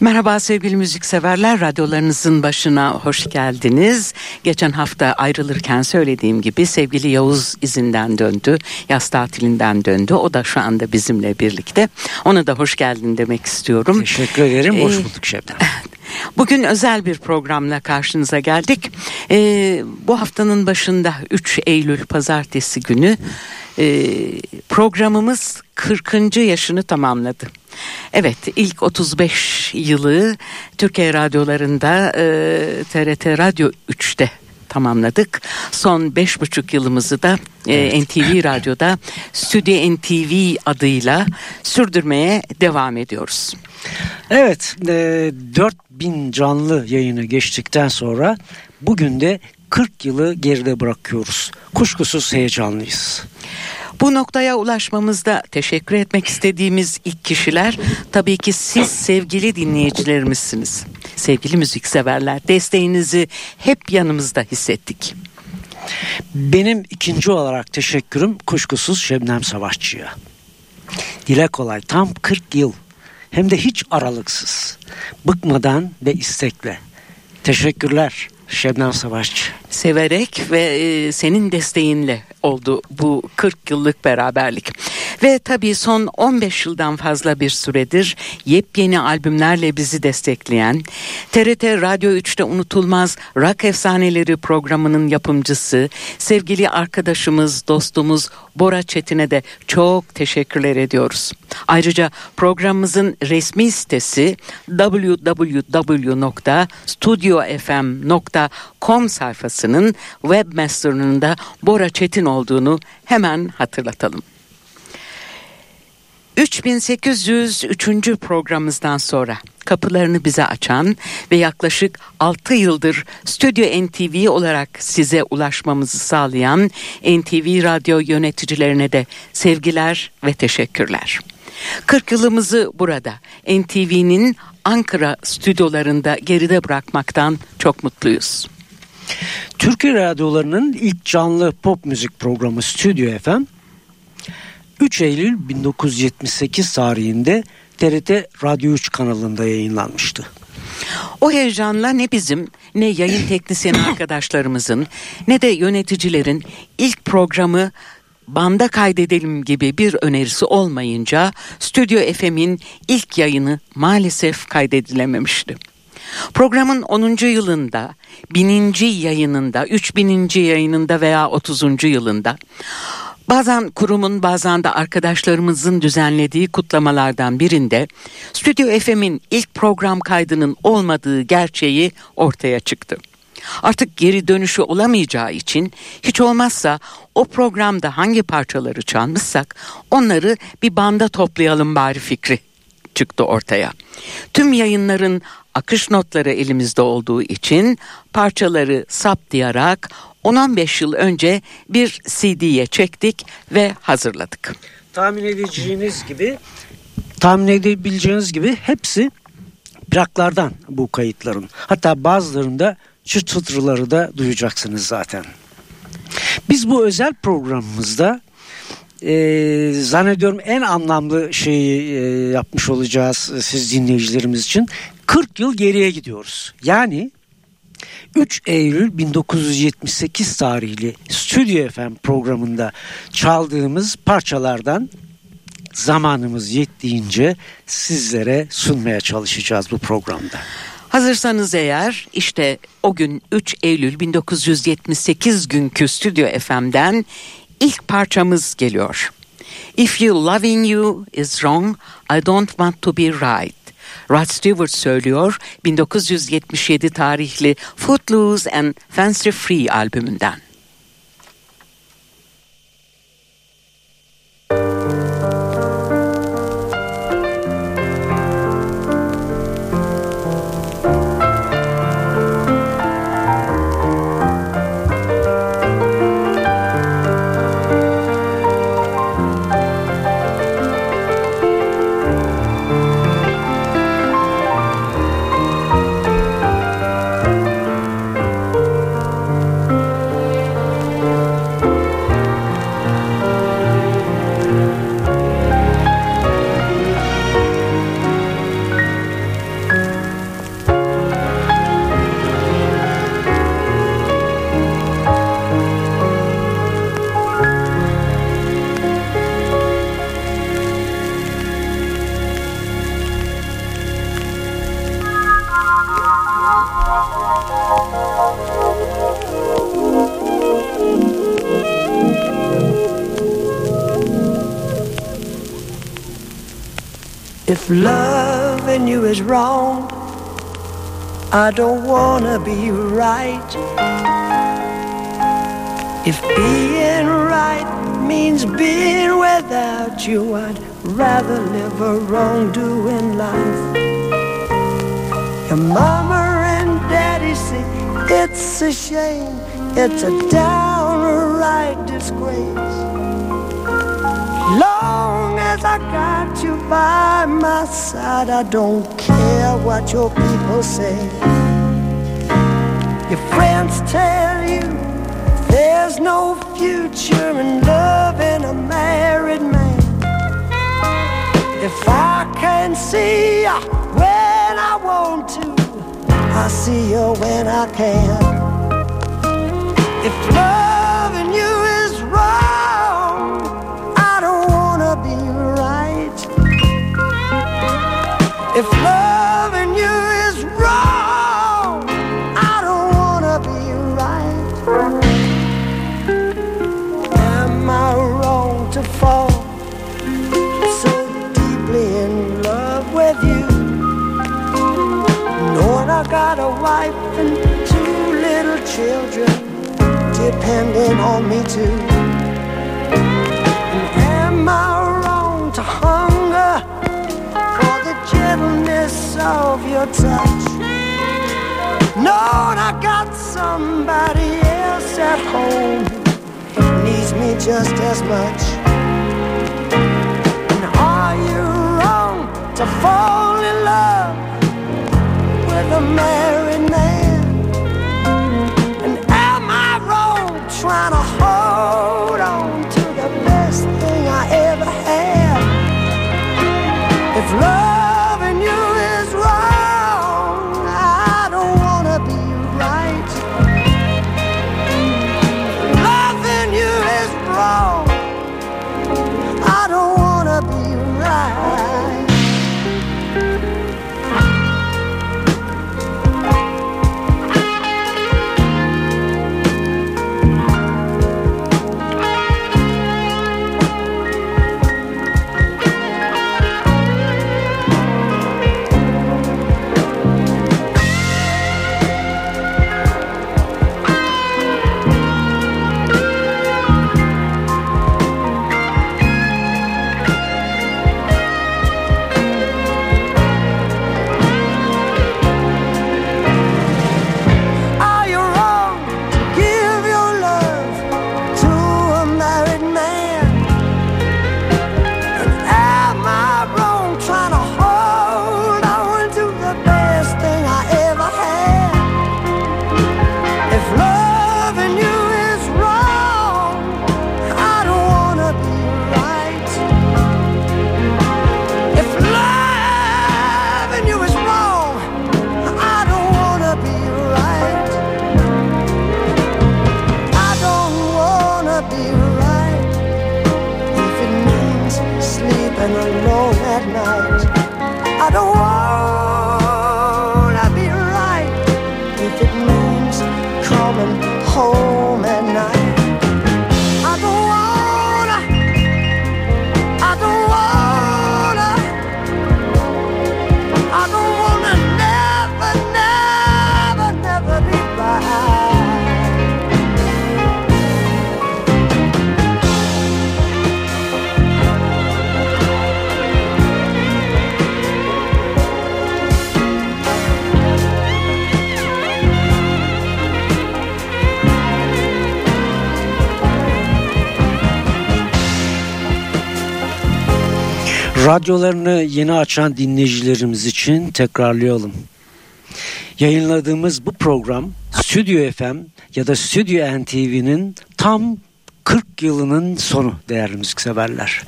Merhaba sevgili müzikseverler, radyolarınızın başına hoş geldiniz. Geçen hafta ayrılırken söylediğim gibi sevgili Yavuz izinden döndü, yaz tatilinden döndü. O da şu anda bizimle birlikte. Ona da hoş geldin demek istiyorum. Teşekkür ederim, hoş ee, bulduk Şebnem. Bugün özel bir programla karşınıza geldik. Ee, bu haftanın başında 3 Eylül pazartesi günü e, programımız 40. yaşını tamamladı. Evet ilk 35 yılı Türkiye radyolarında e, TRT Radyo 3'te tamamladık. Son beş buçuk yılımızı da e. NTV Radyo'da Stüdyo NTV adıyla sürdürmeye devam ediyoruz. Evet, e, 4000 canlı yayını geçtikten sonra bugün de 40 yılı geride bırakıyoruz. Kuşkusuz heyecanlıyız. Bu noktaya ulaşmamızda teşekkür etmek istediğimiz ilk kişiler tabii ki siz sevgili dinleyicilerimizsiniz. Sevgili müzikseverler desteğinizi hep yanımızda hissettik. Benim ikinci olarak teşekkürüm kuşkusuz Şebnem Savaşçı'ya. Dile kolay tam 40 yıl hem de hiç aralıksız, bıkmadan ve istekle. Teşekkürler Şebnem Savaşçı. Severek ve e, senin desteğinle oldu bu 40 yıllık beraberlik. Ve tabii son 15 yıldan fazla bir süredir yepyeni albümlerle bizi destekleyen TRT Radyo 3'te unutulmaz Rock Efsaneleri programının yapımcısı sevgili arkadaşımız, dostumuz Bora Çetin'e de çok teşekkürler ediyoruz. Ayrıca programımızın resmi sitesi www.studiofm.com sayfasının webmaster'ının da Bora Çetin olduğunu hemen hatırlatalım. 3803. programımızdan sonra kapılarını bize açan ve yaklaşık 6 yıldır Stüdyo NTV olarak size ulaşmamızı sağlayan NTV Radyo yöneticilerine de sevgiler ve teşekkürler. 40 yılımızı burada NTV'nin Ankara stüdyolarında geride bırakmaktan çok mutluyuz. Türkiye radyolarının ilk canlı pop müzik programı Stüdyo FM 3 Eylül 1978 tarihinde TRT Radyo 3 kanalında yayınlanmıştı. O heyecanla ne bizim ne yayın teknisyeni arkadaşlarımızın ne de yöneticilerin ilk programı banda kaydedelim gibi bir önerisi olmayınca Stüdyo FM'in ilk yayını maalesef kaydedilememişti. Programın 10. yılında, 1000. yayınında, 3000. yayınında veya 30. yılında Bazen kurumun bazen de arkadaşlarımızın düzenlediği kutlamalardan birinde Stüdyo FM'in ilk program kaydının olmadığı gerçeği ortaya çıktı. Artık geri dönüşü olamayacağı için hiç olmazsa o programda hangi parçaları çalmışsak onları bir banda toplayalım bari fikri çıktı ortaya. Tüm yayınların akış notları elimizde olduğu için parçaları saptayarak 10-15 yıl önce bir CD'ye çektik ve hazırladık. Tahmin edeceğiniz gibi tahmin edebileceğiniz gibi hepsi plaklardan bu kayıtların. Hatta bazılarında çıt çıtırları da duyacaksınız zaten. Biz bu özel programımızda e, zannediyorum en anlamlı şeyi e, yapmış olacağız siz dinleyicilerimiz için. 40 yıl geriye gidiyoruz. Yani 3 Eylül 1978 tarihli Stüdyo FM programında çaldığımız parçalardan zamanımız yettiğince sizlere sunmaya çalışacağız bu programda. Hazırsanız eğer işte o gün 3 Eylül 1978 günkü Stüdyo FM'den ilk parçamız geliyor. If you loving you is wrong, I don't want to be right. Rod Stewart söylüyor 1977 tarihli Footloose and Fancy Free albümünden. If loving you is wrong, I don't wanna be right. If being right means being without you, I'd rather live a wrongdoing life. Your mama and daddy say it's a shame, it's a downright disgrace. Long as I got you by my side, I don't care what your people say. Your friends tell you there's no future in loving a married man. If I can see you when I want to, I see you when I can. If loving wife and two little children depending on me too. Am I wrong to hunger for the gentleness of your touch? Knowing I got somebody else at home needs me just as much. And are you wrong to fall in love with a married man? And am I wrong trying to hold on Radyolarını yeni açan dinleyicilerimiz için tekrarlayalım. Yayınladığımız bu program Stüdyo FM ya da Stüdyo NTV'nin tam 40 yılının sonu değerli müzikseverler.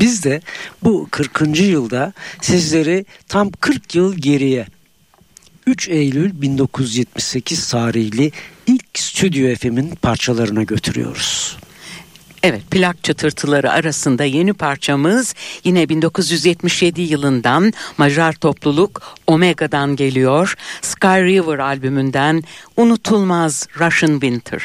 Biz de bu 40. yılda sizleri tam 40 yıl geriye 3 Eylül 1978 tarihli ilk Stüdyo FM'in parçalarına götürüyoruz. Evet plak çıtırtıları arasında yeni parçamız yine 1977 yılından Macar topluluk Omega'dan geliyor. Sky River albümünden unutulmaz Russian Winter.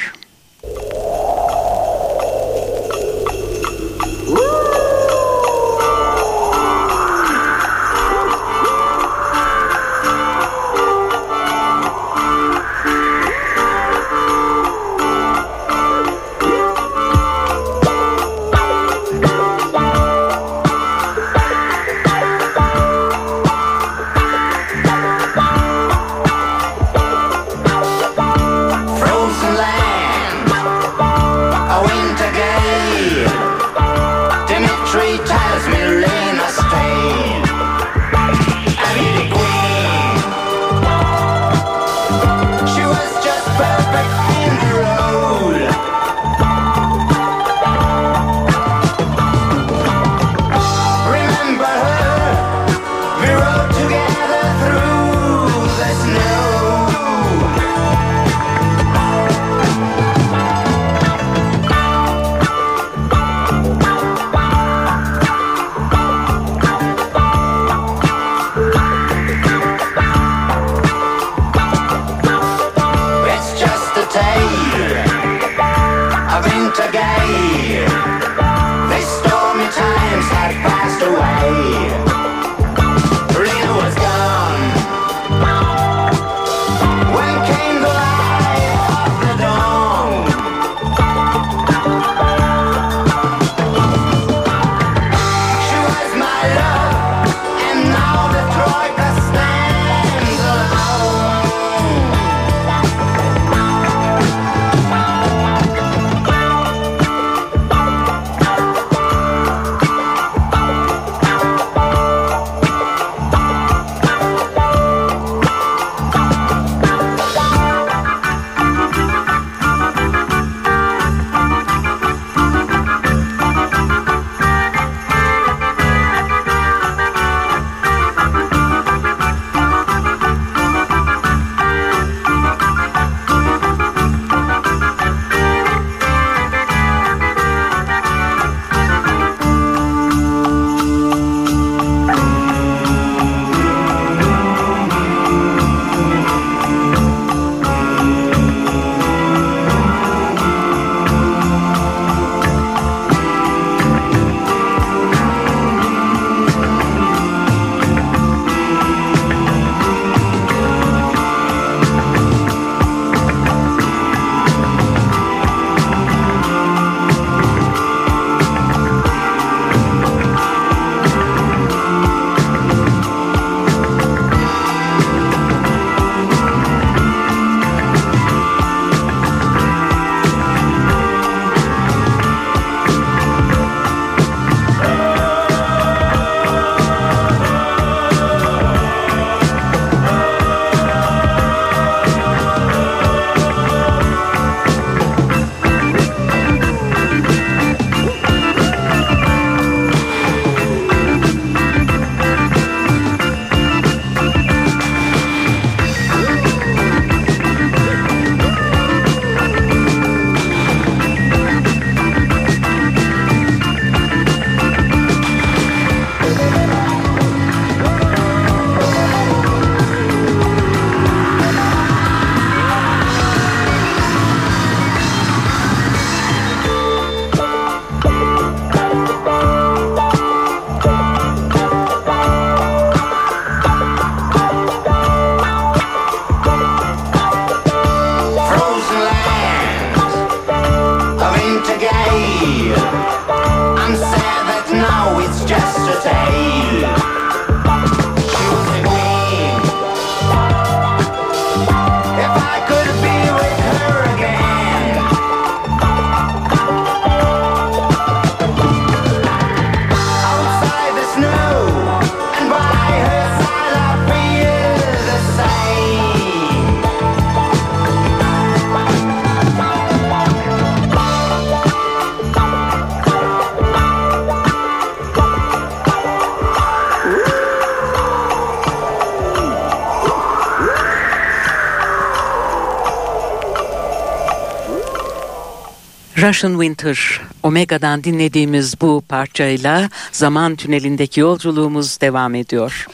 Russian Winter Omega'dan dinlediğimiz bu parçayla zaman tünelindeki yolculuğumuz devam ediyor.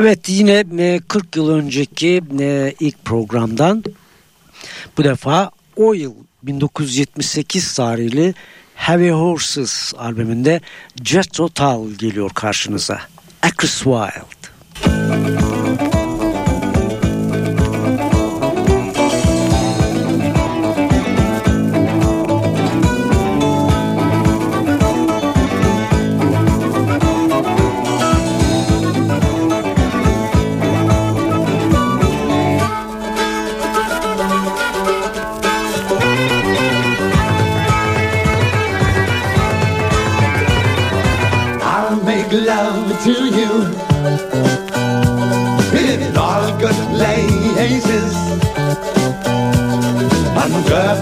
Evet yine 40 e, yıl önceki e, ilk programdan bu defa o yıl 1978 tarihli Heavy Horses albümünde Jet Total geliyor karşınıza. Acris Wild.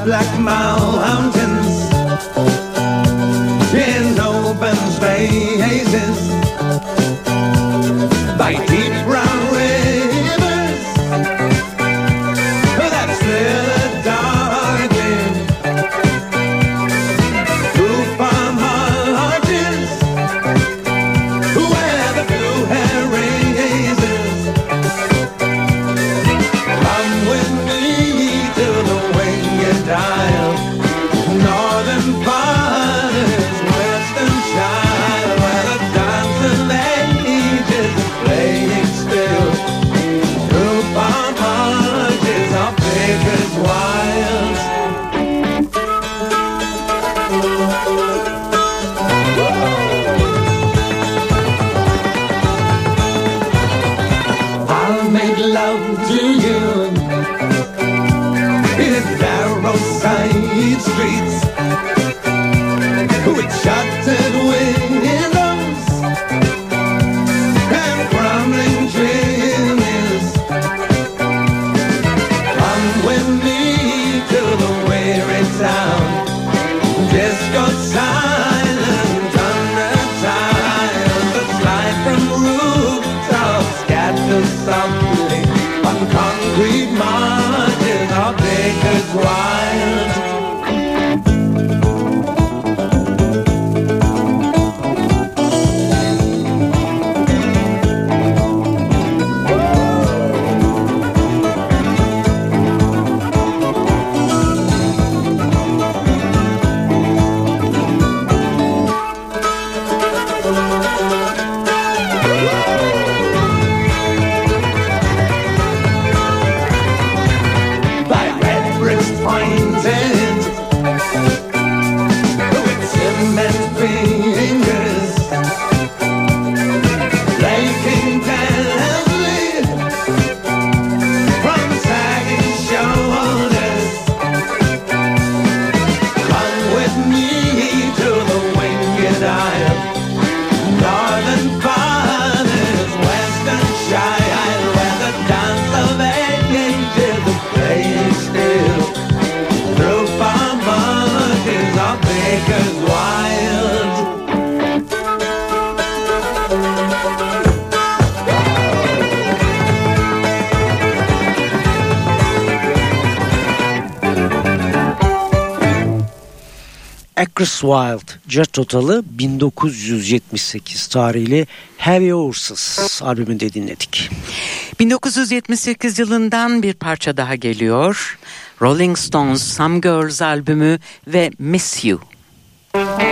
Black Chris Wild, Jet Total'ı 1978 tarihli Heavy Horses albümünde dinledik. 1978 yılından bir parça daha geliyor. Rolling Stones Some Girls albümü ve Miss You. sleeping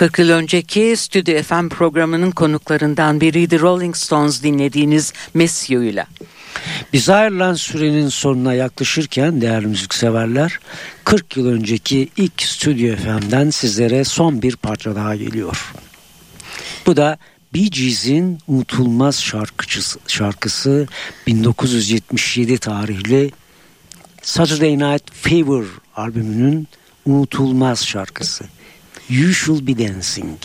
40 yıl önceki Stüdyo FM programının konuklarından biriydi Rolling Stones dinlediğiniz Miss You'yla. Biz ayrılan sürenin sonuna yaklaşırken değerli müzikseverler 40 yıl önceki ilk Stüdyo FM'den sizlere son bir parça daha geliyor. Bu da Bee Gees'in unutulmaz şarkıcısı, şarkısı 1977 tarihli Saturday Night Fever albümünün unutulmaz şarkısı. You Should Be Dancing.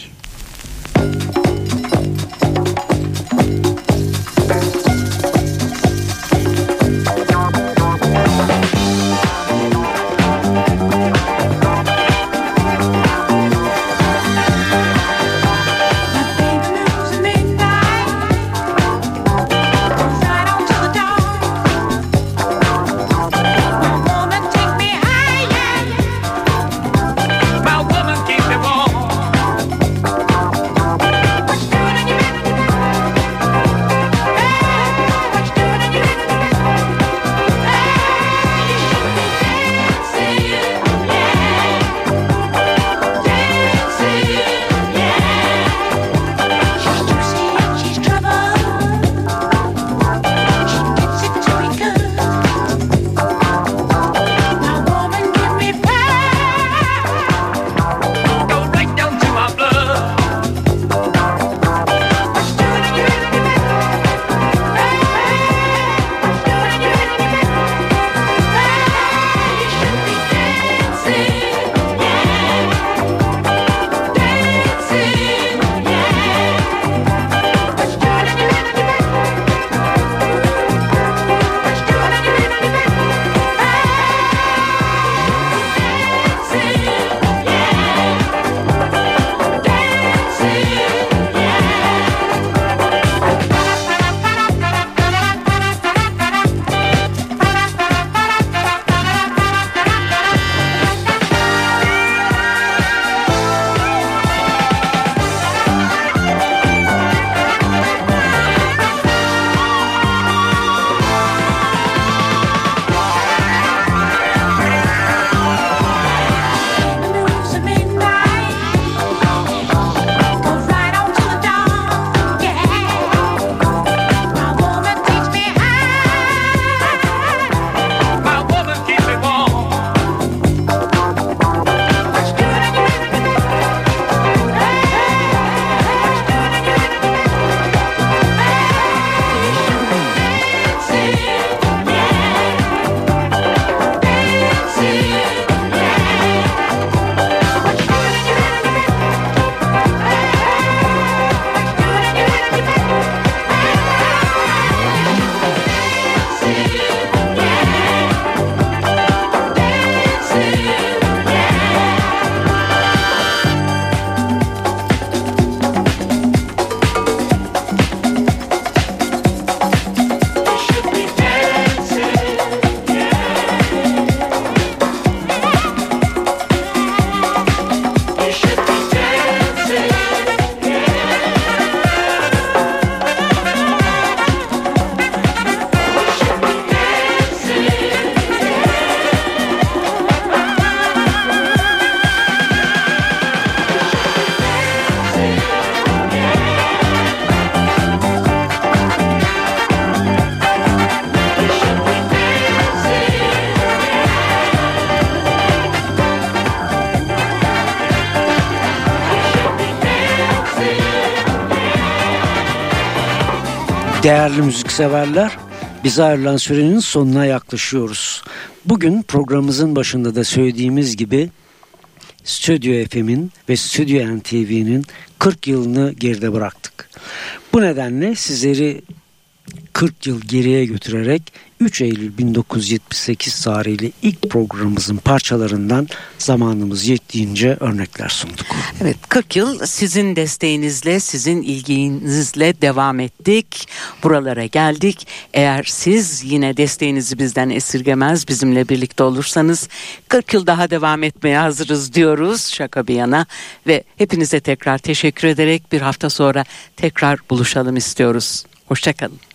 Değerli müzikseverler, bize ayrılan sürenin sonuna yaklaşıyoruz. Bugün programımızın başında da söylediğimiz gibi Stüdyo FM'in ve Stüdyo NTV'nin 40 yılını geride bıraktık. Bu nedenle sizleri 40 yıl geriye götürerek 3 Eylül 1978 tarihli ilk programımızın parçalarından zamanımız yettiğince örnekler sunduk. Evet 40 yıl sizin desteğinizle, sizin ilginizle devam ettik. Buralara geldik. Eğer siz yine desteğinizi bizden esirgemez, bizimle birlikte olursanız 40 yıl daha devam etmeye hazırız diyoruz şaka bir yana. Ve hepinize tekrar teşekkür ederek bir hafta sonra tekrar buluşalım istiyoruz. Hoşçakalın.